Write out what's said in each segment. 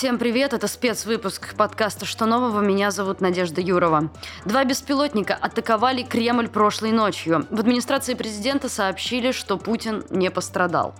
Всем привет, это спецвыпуск подкаста «Что нового?». Меня зовут Надежда Юрова. Два беспилотника атаковали Кремль прошлой ночью. В администрации президента сообщили, что Путин не пострадал.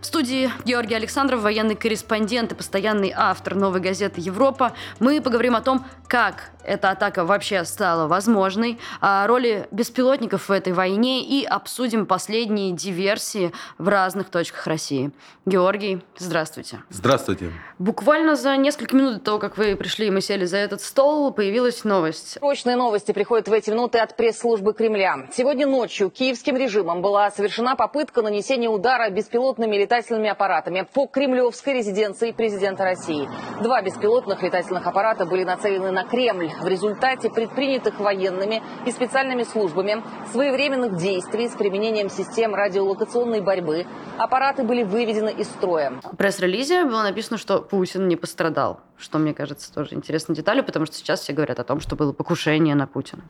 В студии Георгий Александров, военный корреспондент и постоянный автор «Новой газеты Европа». Мы поговорим о том, как эта атака вообще стала возможной, о роли беспилотников в этой войне и обсудим последние диверсии в разных точках России. Георгий, здравствуйте. Здравствуйте. Буквально за несколько минут до того, как вы пришли и мы сели за этот стол, появилась новость. Срочные новости приходят в эти минуты от пресс-службы Кремля. Сегодня ночью киевским режимом была совершена попытка нанесения удара беспилотными летательными аппаратами по кремлевской резиденции президента России. Два беспилотных летательных аппарата были нацелены на Кремль. В результате предпринятых военными и специальными службами своевременных действий с применением систем радиолокационной борьбы аппараты были выведены из строя. В пресс-релизе было написано, что Путин не пострадал, что мне кажется тоже интересной деталью, потому что сейчас все говорят о том, что было покушение на Путина.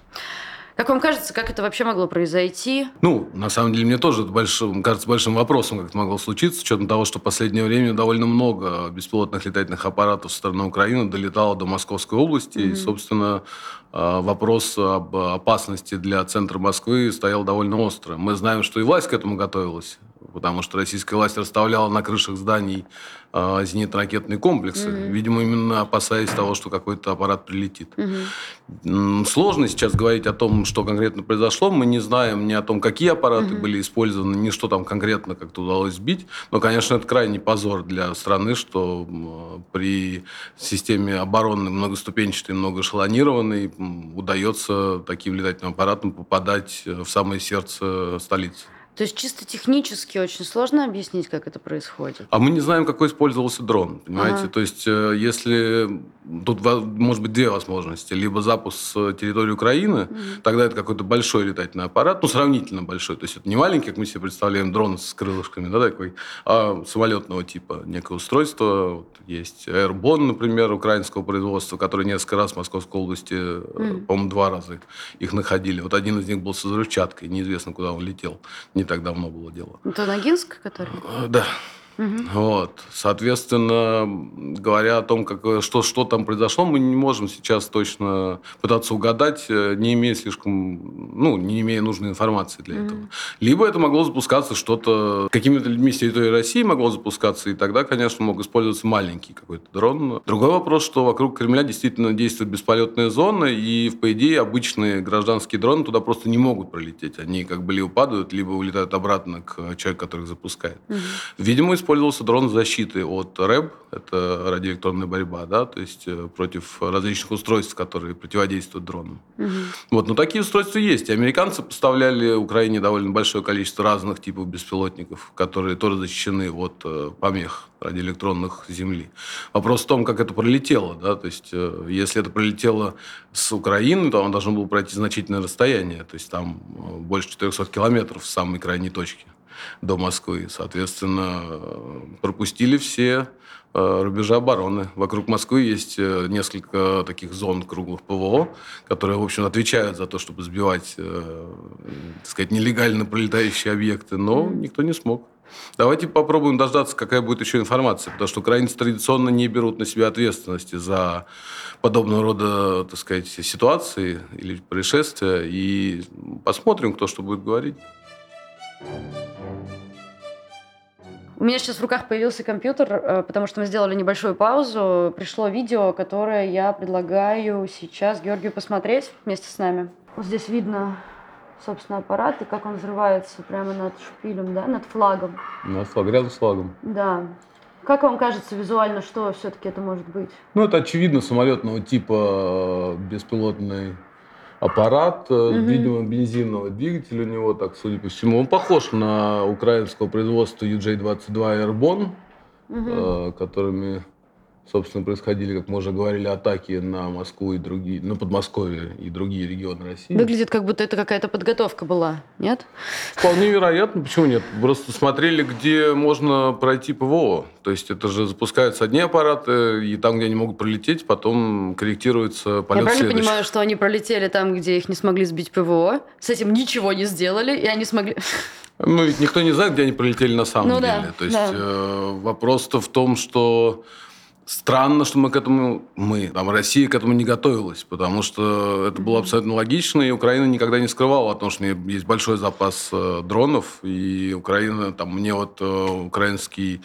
Как вам кажется, как это вообще могло произойти? Ну, на самом деле, мне тоже большим, кажется большим вопросом, как это могло случиться, с учетом того, что в последнее время довольно много беспилотных летательных аппаратов со стороны Украины долетало до Московской области. Mm-hmm. И, собственно, а, вопрос об опасности для центра Москвы стоял довольно остро. Мы знаем, что и власть к этому готовилась потому что российская власть расставляла на крышах зданий э, зенитно-ракетные комплексы, mm-hmm. видимо, именно опасаясь того, что какой-то аппарат прилетит. Mm-hmm. Сложно сейчас говорить о том, что конкретно произошло. Мы не знаем ни о том, какие аппараты mm-hmm. были использованы, ни что там конкретно как-то удалось сбить. Но, конечно, это крайний позор для страны, что э, при системе обороны многоступенчатой, многоэшелонированной удается таким летательным аппаратам попадать в самое сердце столицы. То есть чисто технически очень сложно объяснить, как это происходит. А мы не знаем, какой использовался дрон, понимаете? Ага. То есть э, если тут может быть две возможности: либо запуск с территории Украины, угу. тогда это какой-то большой летательный аппарат, ну сравнительно большой, то есть это не маленький, как мы себе представляем, дрон с крылышками, да, такой, а самолетного типа некое устройство. Вот есть Airborne, например, украинского производства, который несколько раз в Московской области, угу. по-моему, два раза их находили. Вот один из них был с взрывчаткой, неизвестно, куда он летел не так давно было дело. Это Ногинск, который? Э, да. Угу. Вот. Соответственно, говоря о том, как, что, что там произошло, мы не можем сейчас точно пытаться угадать, э, не имея слишком, ну, не имея нужной информации для угу. этого. Либо это могло запускаться что-то какими-то людьми с территории России могло запускаться, и тогда, конечно, мог использоваться маленький какой-то дрон. Другой вопрос, что вокруг Кремля действительно действует бесполетная зона, и, по идее, обычные гражданские дроны туда просто не могут пролететь. Они как бы либо падают, либо улетают обратно к человеку, который их запускает. Угу. Видимо, использовался дрон защиты от РЭБ, это радиоэлектронная борьба, да, то есть э, против различных устройств, которые противодействуют дронам. Угу. Вот, но такие устройства есть. И американцы поставляли Украине довольно большое количество разных типов беспилотников, которые тоже защищены от э, помех радиоэлектронных Земли. Вопрос в том, как это пролетело. Да? То есть, э, если это пролетело с Украины, то оно должно было пройти значительное расстояние. То есть, там больше 400 километров с самой крайней точки до Москвы. Соответственно, пропустили все э, рубежи обороны. Вокруг Москвы есть э, несколько таких зон круглых ПВО, которые, в общем, отвечают за то, чтобы сбивать, э, так сказать, нелегально пролетающие объекты, но никто не смог. Давайте попробуем дождаться, какая будет еще информация, потому что украинцы традиционно не берут на себя ответственности за подобного рода, так сказать, ситуации или происшествия, и посмотрим, кто что будет говорить. У меня сейчас в руках появился компьютер, э, потому что мы сделали небольшую паузу. Пришло видео, которое я предлагаю сейчас Георгию посмотреть вместе с нами. Вот здесь видно, собственно, аппарат и как он взрывается прямо над шпилем, да, над флагом. Над флаг, рядом с флагом. Да. Как вам кажется визуально, что все-таки это может быть? Ну, это очевидно самолетного типа э, беспилотный аппарат, угу. видимо, бензиновый двигатель у него, так судя по всему. Он похож на украинского производства UJ-22 Airborne, угу. которыми собственно, происходили, как мы уже говорили, атаки на Москву и другие, на Подмосковье и другие регионы России. Выглядит, как будто это какая-то подготовка была, нет? Вполне вероятно, почему нет? Просто смотрели, где можно пройти ПВО. То есть это же запускаются одни аппараты, и там, где они могут пролететь, потом корректируется полет Я правильно понимаю, что они пролетели там, где их не смогли сбить ПВО, с этим ничего не сделали, и они смогли... Ну, ведь никто не знает, где они пролетели на самом ну, деле. Да, То есть да. э, вопрос-то в том, что Странно, что мы к этому, мы, там, Россия к этому не готовилась, потому что это было абсолютно логично, и Украина никогда не скрывала о том, что есть большой запас э, дронов, и Украина, там, мне вот э, украинский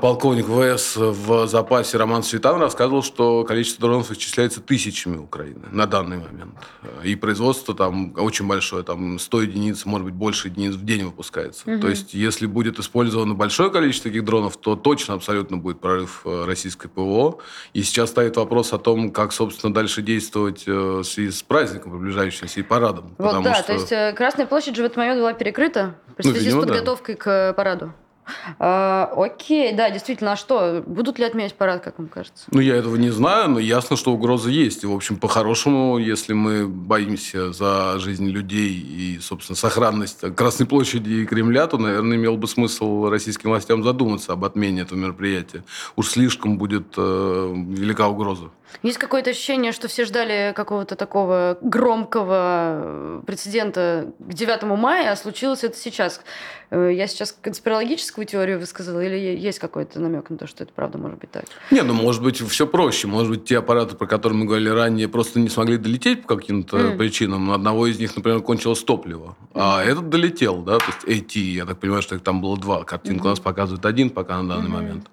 полковник ВС в запасе Роман Светан рассказывал, что количество дронов исчисляется тысячами Украины на данный момент. И производство там очень большое, там 100 единиц, может быть, больше единиц в день выпускается. Угу. То есть, если будет использовано большое количество таких дронов, то точно абсолютно будет прорыв э, российской ПВО. И сейчас стоит вопрос о том, как, собственно, дальше действовать э, в связи с праздником приближающимся и парадом. Вот, да, что... то есть э, Красная площадь же в этот момент была перекрыта в ну, связи ну, видимо, с подготовкой да. к параду. А, окей, да, действительно, а что? Будут ли отменять парад, как вам кажется? Ну, я этого не знаю, но ясно, что угроза есть. И, в общем, по-хорошему, если мы боимся за жизнь людей и, собственно, сохранность Красной площади и Кремля, то, наверное, имел бы смысл российским властям задуматься об отмене этого мероприятия. Уж слишком будет э, велика угроза. Есть какое-то ощущение, что все ждали какого-то такого громкого прецедента к 9 мая, а случилось это сейчас. Э, я сейчас конспирологическую теорию высказала, или есть какой-то намек на то, что это правда может быть так? Не, ну может быть все проще. Может быть те аппараты, про которые мы говорили ранее, просто не смогли долететь по каким-то mm. причинам. Одного из них, например, кончилось топливо, mm. а этот долетел, да, то есть AT, я так понимаю, что их там было два. Картинку mm-hmm. у нас показывает один пока на данный mm-hmm. момент.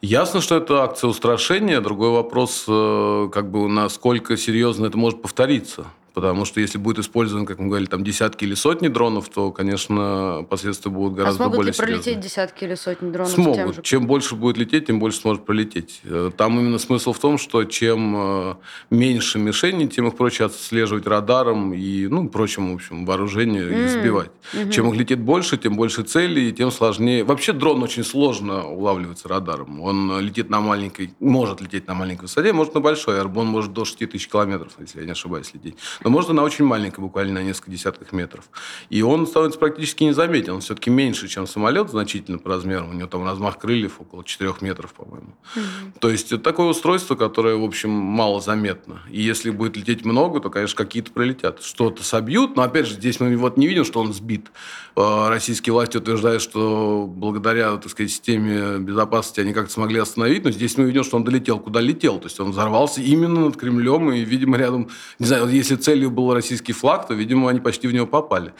Ясно, что это акция устрашения. Другой вопрос, э, как бы насколько серьезно это может повториться. Потому что если будет использован, как мы говорили, там десятки или сотни дронов, то, конечно, последствия будут а гораздо а более серьезные. смогут ли пролететь десятки или сотни дронов? Смогут. Же... Чем больше будет лететь, тем больше сможет пролететь. Э, там именно смысл в том, что чем э, меньше мишеней, тем их проще отслеживать радаром и, ну, прочим, в общем, вооружению mm. и сбивать. Mm-hmm. Чем их летит больше, тем больше целей, и тем сложнее. Вообще дрон очень сложно улавливается радаром. Он летит на маленькой, может лететь на маленькой высоте, может на большой. Арбон может до 6 тысяч километров, если я не ошибаюсь, лететь но может на очень маленькой, буквально на несколько десятков метров. И он становится практически незаметен. Он все-таки меньше, чем самолет, значительно по размеру. У него там размах крыльев около 4 метров, по-моему. Mm-hmm. То есть это такое устройство, которое, в общем, мало заметно. И если будет лететь много, то, конечно, какие-то пролетят. Что-то собьют, но, опять же, здесь мы вот не видим, что он сбит. А, российские власти утверждают, что благодаря, так сказать, системе безопасности они как-то смогли остановить, но здесь мы видим, что он долетел, куда летел. То есть он взорвался именно над Кремлем, и, видимо, рядом, не знаю, если целью был российский флаг, то, видимо, они почти в него попали.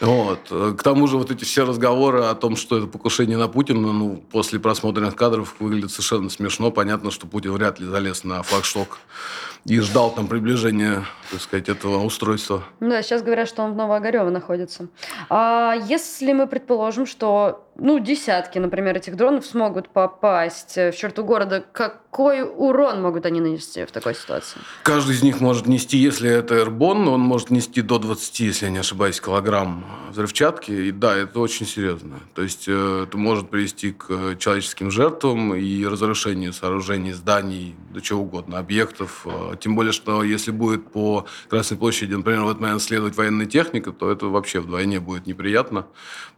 Вот. К тому же вот эти все разговоры о том, что это покушение на Путина, ну, после просмотренных кадров выглядит совершенно смешно. Понятно, что Путин вряд ли залез на флагшток и ждал там приближения, так сказать, этого устройства. Ну да, сейчас говорят, что он в Новоогарево находится. А если мы предположим, что ну, десятки, например, этих дронов смогут попасть в черту города, какой урон могут они нанести в такой ситуации? Каждый из них может нести, если это Airborne, он может нести до 20, если я не ошибаюсь, килограмм взрывчатки. И да, это очень серьезно. То есть э, это может привести к человеческим жертвам и разрушению сооружений, зданий, до чего угодно, объектов. Э, тем более, что если будет по Красной площади, например, в этот момент следовать военная техника, то это вообще вдвойне будет неприятно,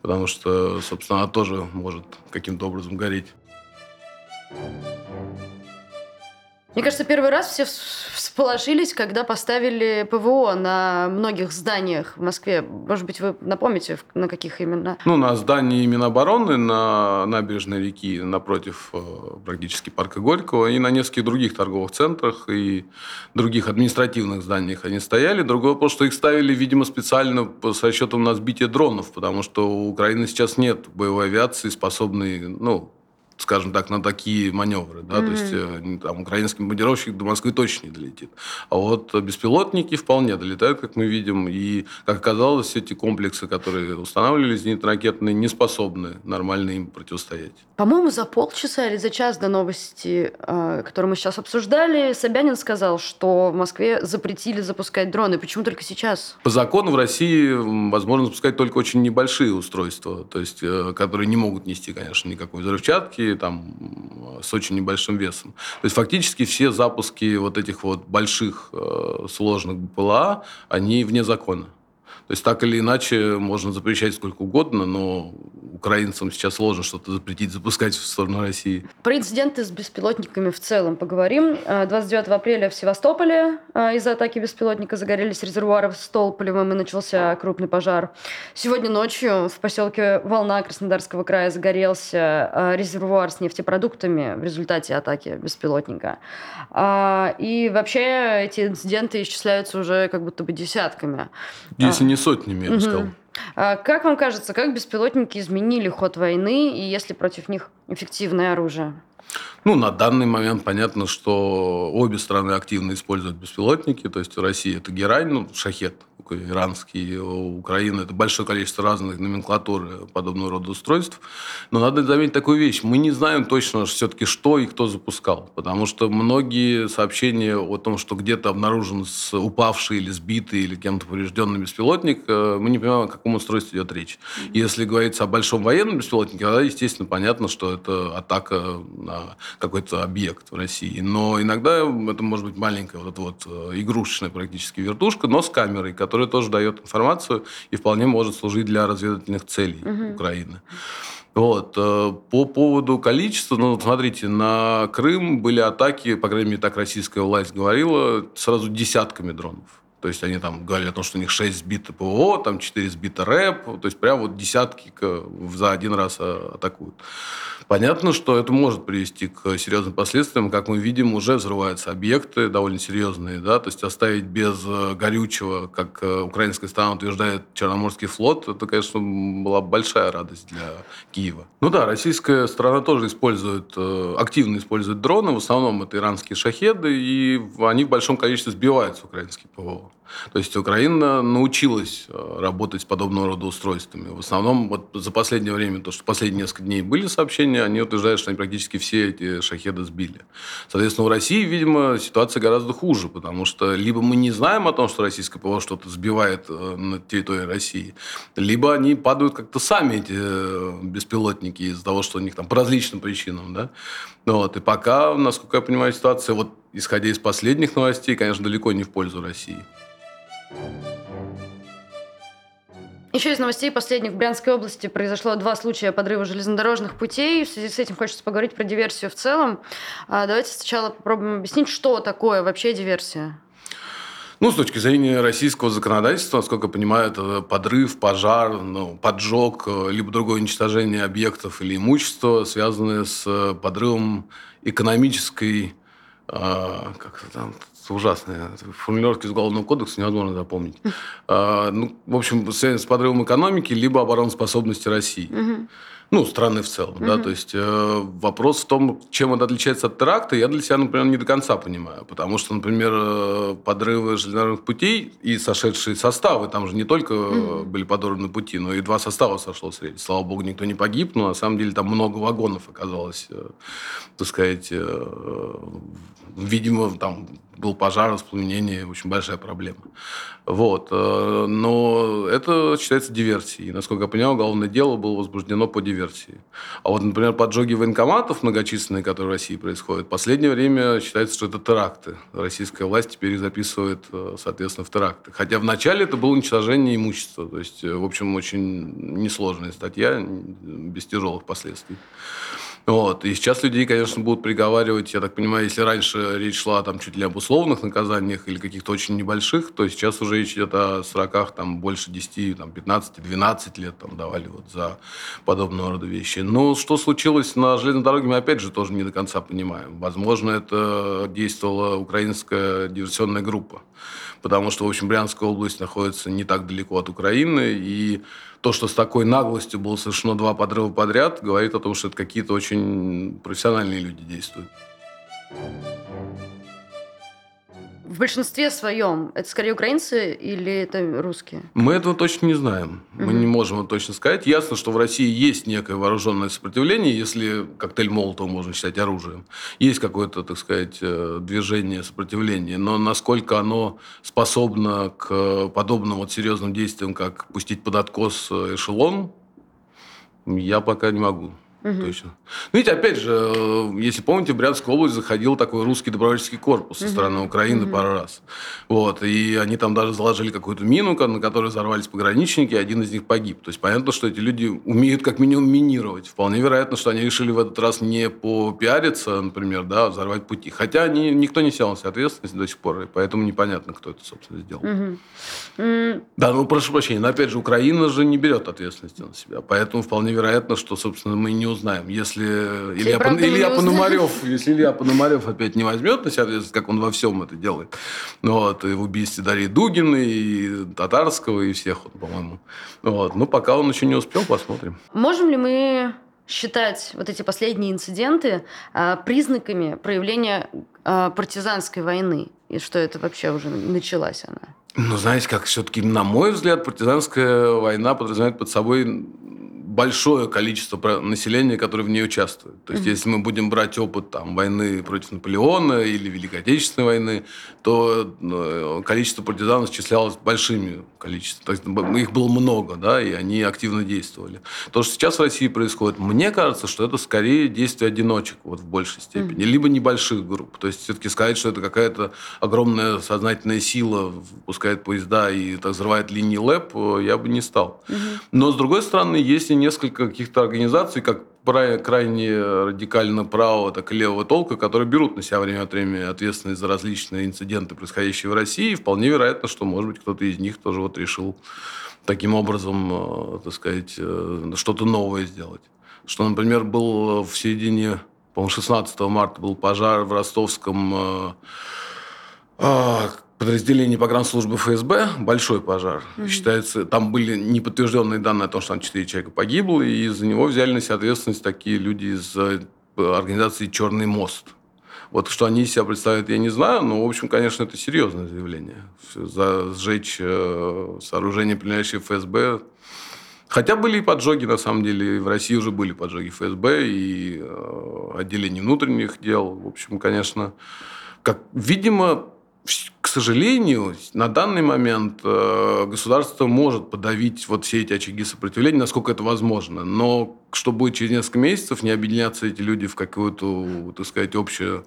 потому что, собственно, она тоже может каким-то образом гореть. Мне кажется, первый раз все всполошились, когда поставили ПВО на многих зданиях в Москве. Может быть, вы напомните, на каких именно? Ну, на здании Минобороны, на набережной реки напротив э, практически парка Горького и на нескольких других торговых центрах и других административных зданиях они стояли. Другой вопрос, что их ставили, видимо, специально с расчетом на сбитие дронов, потому что у Украины сейчас нет боевой авиации, способной, ну, скажем так, на такие маневры. Да? Mm-hmm. То есть э, там, украинский бомбардировщик до Москвы точно не долетит. А вот беспилотники вполне долетают, как мы видим. И, как оказалось, эти комплексы, которые устанавливались зенитно-ракетные, не способны нормально им противостоять. По-моему, за полчаса или за час до новости, э, которую мы сейчас обсуждали, Собянин сказал, что в Москве запретили запускать дроны. Почему только сейчас? По закону в России возможно запускать только очень небольшие устройства, то есть, э, которые не могут нести, конечно, никакой взрывчатки, там, с очень небольшим весом. То есть фактически все запуски вот этих вот больших э, сложных БПЛА, они вне закона. То есть так или иначе можно запрещать сколько угодно, но украинцам сейчас сложно что-то запретить, запускать в сторону России. Про инциденты с беспилотниками в целом поговорим. 29 апреля в Севастополе из-за атаки беспилотника загорелись резервуары с Столполевым и начался крупный пожар. Сегодня ночью в поселке Волна Краснодарского края загорелся резервуар с нефтепродуктами в результате атаки беспилотника. И вообще эти инциденты исчисляются уже как будто бы десятками. Если не сотнями, я бы сказал. А как вам кажется, как беспилотники изменили ход войны, и есть ли против них эффективное оружие? Ну, на данный момент понятно, что обе страны активно используют беспилотники. То есть Россия – это герань, ну, шахет иранский, у Украины это большое количество разных номенклатур подобного рода устройств. Но надо заметить такую вещь. Мы не знаем точно все-таки, что и кто запускал. Потому что многие сообщения о том, что где-то обнаружен упавший или сбитый или кем-то поврежденный беспилотник, э, мы не понимаем, о каком устройстве идет речь. Если говорится о большом военном беспилотнике, тогда, естественно, понятно, что это атака на какой-то объект в России. Но иногда это может быть маленькая вот эта вот э, игрушечная практически вертушка, но с камерой, которая тоже дает информацию и вполне может служить для разведывательных целей угу. Украины. Вот. Э, по поводу количества, ну, смотрите, на Крым были атаки, по крайней мере, так российская власть говорила, сразу десятками дронов. То есть они там говорили о том, что у них 6 сбито ПВО, там 4 сбито РЭП. То есть прям вот десятки за один раз а, атакуют. Понятно, что это может привести к серьезным последствиям. Как мы видим, уже взрываются объекты довольно серьезные. Да? То есть оставить без э, горючего, как э, украинская сторона утверждает, Черноморский флот, это, конечно, была большая радость для Киева. Ну да, российская сторона тоже использует, э, активно использует дроны. В основном это иранские шахеды, и они в большом количестве сбиваются украинские ПВО. То есть Украина научилась э, работать с подобного рода устройствами. В основном вот за последнее время, то, что последние несколько дней были сообщения, они утверждают, что они практически все эти шахеды сбили. Соответственно, в России, видимо, ситуация гораздо хуже, потому что либо мы не знаем о том, что российское ПВО что-то сбивает э, на территории России, либо они падают как-то сами, эти э, беспилотники, из-за того, что у них там по различным причинам. Да? Вот. И пока, насколько я понимаю, ситуация, вот исходя из последних новостей, конечно, далеко не в пользу России. Еще из новостей последних в Брянской области произошло два случая подрыва железнодорожных путей. В связи с этим хочется поговорить про диверсию в целом. А, давайте сначала попробуем объяснить, что такое вообще диверсия. Ну, с точки зрения российского законодательства, насколько я понимаю, это подрыв, пожар, ну, поджог, либо другое уничтожение объектов или имущества, связанное с подрывом экономической, э, как там, ужасные. Формулировки из Уголовного кодекса невозможно запомнить. А, ну, в общем, с подрывом экономики, либо обороноспособности России. Ну, страны в целом, да, то есть э, вопрос в том, чем это отличается от теракта, я для себя, например, не до конца понимаю, потому что, например, э, подрывы железнодорожных путей и сошедшие составы, там же не только mm были подорваны пути, но и два состава сошло с рельс. Слава богу, никто не погиб, но на самом деле там много вагонов оказалось, э, так сказать, э, видимо, там был пожар, воспламенение, очень большая проблема. Вот. Э, но это считается диверсией. Насколько я понял, уголовное дело было возбуждено по диверсии. А вот, например, поджоги военкоматов многочисленные, которые в России происходят, в последнее время считается, что это теракты. Российская власть теперь их записывает, э, соответственно, в теракты. Хотя вначале это было уничтожение имущества. То есть, э, в общем, очень несложная статья, без тяжелых последствий. Вот. И сейчас людей, конечно, будут приговаривать, я так понимаю, если раньше речь шла там чуть ли об условных наказаниях или каких-то очень небольших, то сейчас уже речь идет о сроках там больше 10, там, 15, 12 лет там давали вот за подобного рода вещи. Но что случилось на железной дороге, мы опять же тоже не до конца понимаем. Возможно, это действовала украинская диверсионная группа потому что, в общем, Брянская область находится не так далеко от Украины, и то, что с такой наглостью было совершено два подрыва подряд, говорит о том, что это какие-то очень профессиональные люди действуют в большинстве своем это скорее украинцы или это русские? Мы этого точно не знаем. Мы угу. не можем это точно сказать. Ясно, что в России есть некое вооруженное сопротивление, если коктейль Молотова можно считать оружием. Есть какое-то, так сказать, э, движение сопротивления. Но насколько оно способно к подобным вот серьезным действиям, как пустить под откос э, эшелон, я пока не могу Угу. Точно. Ну, ведь, опять же, э, если помните, в Брянскую область заходил такой русский добровольческий корпус со стороны Украины угу. пару раз. Вот. И они там даже заложили какую-то мину, на которой взорвались пограничники, и один из них погиб. То есть, понятно, что эти люди умеют как минимум минировать. Вполне вероятно, что они решили в этот раз не попиариться, например, да, а взорвать пути. Хотя они, никто не сел на себя ответственность до сих пор, и поэтому непонятно, кто это, собственно, сделал. Угу. Да, ну, прошу прощения, но, опять же, Украина же не берет ответственности на себя. Поэтому вполне вероятно, что, собственно, мы не узнаем. Если Илья, Пон... Илья Пономарев, если Илья Пономарев опять не возьмет на себя ответственность, как он во всем это делает, ну, вот, и в убийстве Дарьи Дугиной, и Татарского, и всех, по-моему. Вот. Ну, пока он еще не успел, посмотрим. Можем ли мы считать вот эти последние инциденты а, признаками проявления а, партизанской войны? И что это вообще уже началась она? Ну, знаете, как все-таки, на мой взгляд, партизанская война подразумевает под собой большое количество населения, которое в ней участвует. То есть, mm-hmm. если мы будем брать опыт там, войны против Наполеона или Великой Отечественной войны, то ну, количество партизан исчислялось большими количеством. То есть, их было много, да, и они активно действовали. То, что сейчас в России происходит, мне кажется, что это скорее действие одиночек вот, в большей степени, mm-hmm. либо небольших групп. То есть, все-таки сказать, что это какая-то огромная сознательная сила выпускает поезда и так, взрывает линии ЛЭП, я бы не стал. Mm-hmm. Но, с другой стороны, если несколько каких-то организаций, как крайне радикально правого, так и левого толка, которые берут на себя время от времени ответственность за различные инциденты, происходящие в России. И вполне вероятно, что, может быть, кто-то из них тоже вот решил таким образом, э, так сказать, э, что-то новое сделать. Что, например, был в середине, по-моему, 16 марта был пожар в ростовском э, подразделении погранслужбы ФСБ большой пожар. Mm-hmm. Считается, там были неподтвержденные данные о том, что там 4 человека погибло, и из-за него взяли на себя ответственность такие люди из э, организации «Черный мост». Вот что они из себя представляют, я не знаю, но, в общем, конечно, это серьезное заявление. За сжечь э, сооружение, принадлежащее ФСБ. Хотя были и поджоги, на самом деле. В России уже были поджоги ФСБ и э, отделение внутренних дел. В общем, конечно, как, видимо, к сожалению, на данный момент э, государство может подавить вот все эти очаги сопротивления, насколько это возможно. Но что будет через несколько месяцев, не объединятся эти люди в какую-то, так сказать, общую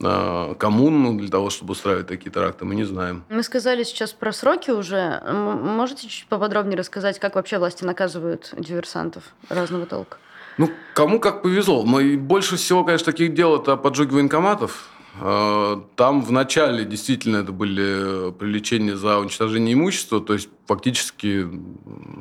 э, коммуну для того, чтобы устраивать такие теракты, мы не знаем. Мы сказали сейчас про сроки уже. Можете чуть поподробнее рассказать, как вообще власти наказывают диверсантов разного толка? Ну, кому как повезло. Но больше всего, конечно, таких дел это поджоги военкоматов там в начале действительно это были привлечения за уничтожение имущества, то есть фактически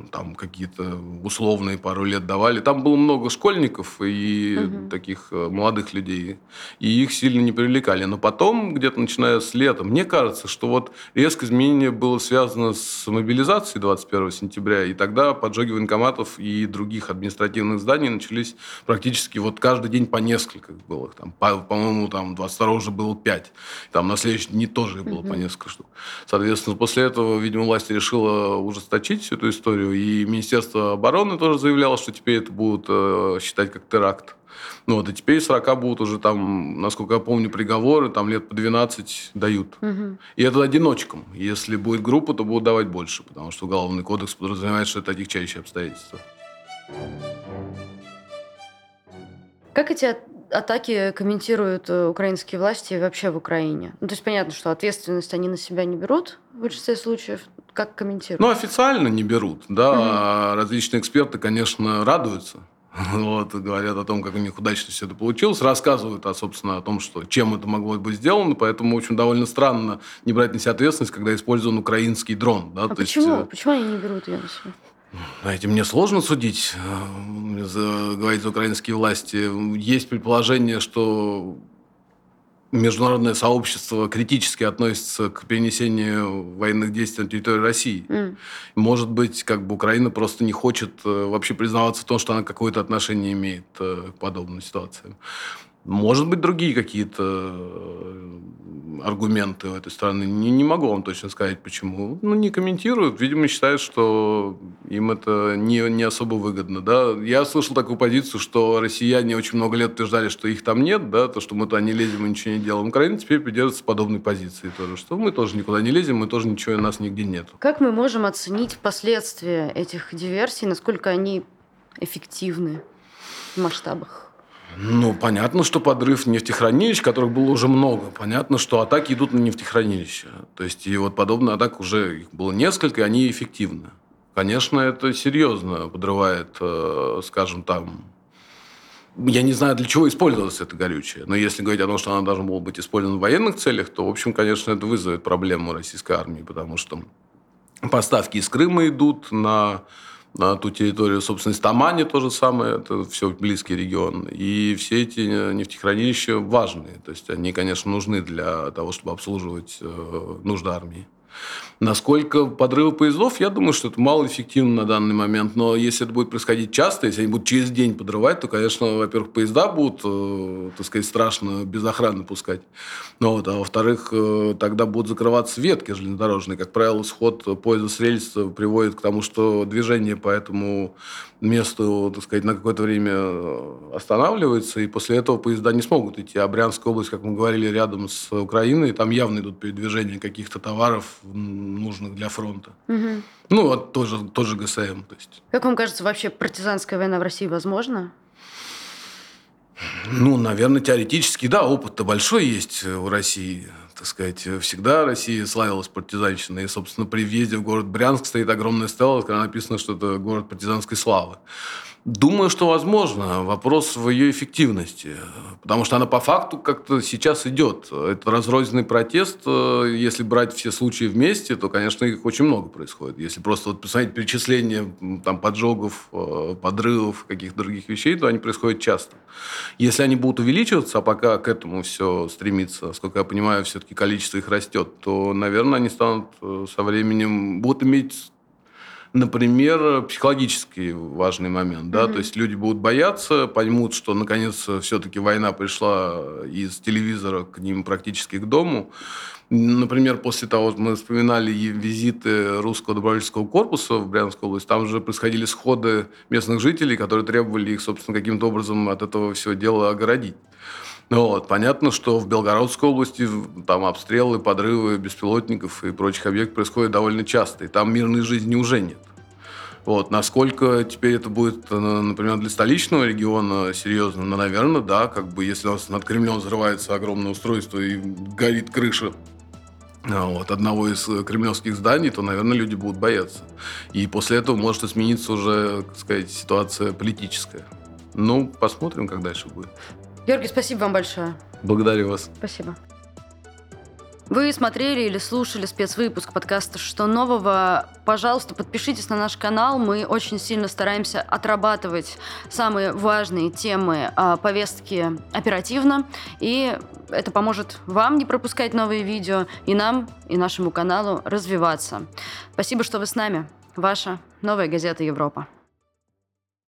там какие-то условные пару лет давали. Там было много школьников и угу. таких э, молодых людей, и их сильно не привлекали. Но потом, где-то начиная с лета, мне кажется, что вот резкое изменение было связано с мобилизацией 21 сентября, и тогда поджоги военкоматов и других административных зданий начались практически вот каждый день по несколько было. Там, по, по-моему, там 22 уже было 5. Там на следующий день тоже было угу. по несколько штук. Соответственно, после этого, видимо, власть решила ужесточить всю эту историю. И Министерство обороны тоже заявляло, что теперь это будут э, считать как теракт. Ну вот, и теперь 40 будут уже там, насколько я помню, приговоры, там лет по 12 дают. Угу. И это одиночкам. Если будет группа, то будут давать больше, потому что Уголовный кодекс подразумевает, что это отягчающие обстоятельства. Как эти атаки комментируют э, украинские власти вообще в Украине? Ну, то есть понятно, что ответственность они на себя не берут в большинстве случаев. Как комментируют? Ну, официально не берут, да. Угу. различные эксперты, конечно, радуются. Вот, говорят о том, как у них удачно все это получилось, рассказывают, а, собственно, о том, что, чем это могло быть сделано. Поэтому, в общем, довольно странно не брать на себя ответственность, когда использован украинский дрон. Да? А То почему? Есть, э, почему они не берут ее на себя? Знаете, мне сложно судить, э, говорить за украинские власти. Есть предположение, что международное сообщество критически относится к перенесению военных действий на территории России. Mm. Может быть, как бы Украина просто не хочет э, вообще признаваться в том, что она какое-то отношение имеет э, к подобным ситуациям. Может быть, другие какие-то э, аргументы у этой страны. Не, не могу вам точно сказать, почему. Ну, не комментируют. Видимо, считают, что им это не, не особо выгодно. Да? Я слышал такую позицию, что россияне очень много лет утверждали, что их там нет, да, то, что мы туда не лезем и ничего не делаем. Украина теперь придерживается подобной позиции тоже, что мы тоже никуда не лезем, мы тоже ничего у нас нигде нет. Как мы можем оценить последствия этих диверсий, насколько они эффективны? в масштабах? Ну, понятно, что подрыв нефтехранилищ, которых было уже много. Понятно, что атаки идут на нефтехранилища. То есть, и вот подобные атак уже их было несколько, и они эффективны. Конечно, это серьезно подрывает, э, скажем, там... Я не знаю, для чего использовалось это горючее. Но если говорить о том, что оно должно было быть использовано в военных целях, то, в общем, конечно, это вызовет проблему российской армии, потому что поставки из Крыма идут на на ту территорию, собственно, из Тамани то же самое, это все близкий регион. И все эти нефтехранилища важные, то есть они, конечно, нужны для того, чтобы обслуживать э, нужды армии. Насколько подрывы поездов, я думаю, что это малоэффективно на данный момент. Но если это будет происходить часто, если они будут через день подрывать, то, конечно, во-первых, поезда будут, э, так сказать, страшно без охраны пускать. Ну, вот, а во-вторых, э, тогда будут закрываться ветки железнодорожные. Как правило, сход поезда с рельс приводит к тому, что движение по этому месту, так сказать, на какое-то время э, останавливается, и после этого поезда не смогут идти. А Брянская область, как мы говорили, рядом с Украиной, там явно идут передвижения каких-то товаров, нужных для фронта. Угу. Ну, вот тоже, тоже ГСМ. То есть. Как вам кажется, вообще партизанская война в России возможна? Ну, наверное, теоретически, да, опыт-то большой есть у России. Так сказать, всегда Россия славилась партизанщиной. И, собственно, при въезде в город Брянск стоит огромная стела, когда написано, что это город партизанской славы. Думаю, что возможно. Вопрос в ее эффективности. Потому что она по факту как-то сейчас идет. Это разрозненный протест. Э, если брать все случаи вместе, то, конечно, их очень много происходит. Если просто вот посмотреть перечисление там, поджогов, э, подрывов, каких-то других вещей, то они происходят часто. Если они будут увеличиваться, а пока к этому все стремится, сколько я понимаю, все-таки количество их растет, то, наверное, они станут э, со временем, будут иметь например, психологический важный момент. Да? Mm-hmm. То есть люди будут бояться, поймут, что наконец все-таки война пришла из телевизора к ним практически к дому. Например, после того, мы вспоминали визиты русского добровольческого корпуса в Брянскую область, там же происходили сходы местных жителей, которые требовали их, собственно, каким-то образом от этого всего дела огородить. Ну, вот. Понятно, что в Белгородской области там обстрелы, подрывы беспилотников и прочих объектов происходят довольно часто, и там мирной жизни уже нет. Вот. Насколько теперь это будет, э, например, для столичного региона серьезно? Ну, наверное, да. Как бы, если у нас над Кремлем взрывается огромное устройство и горит крыша а, вот, одного из э, кремлевских зданий, то, наверное, люди будут бояться. И после этого может измениться уже, так сказать, ситуация политическая. Ну, посмотрим, как дальше будет. Георгий, спасибо вам большое. Благодарю вас. Спасибо. Вы смотрели или слушали спецвыпуск подкаста «Что нового?». Пожалуйста, подпишитесь на наш канал. Мы очень сильно стараемся отрабатывать самые важные темы а, повестки оперативно. И это поможет вам не пропускать новые видео, и нам, и нашему каналу развиваться. Спасибо, что вы с нами. Ваша новая газета «Европа».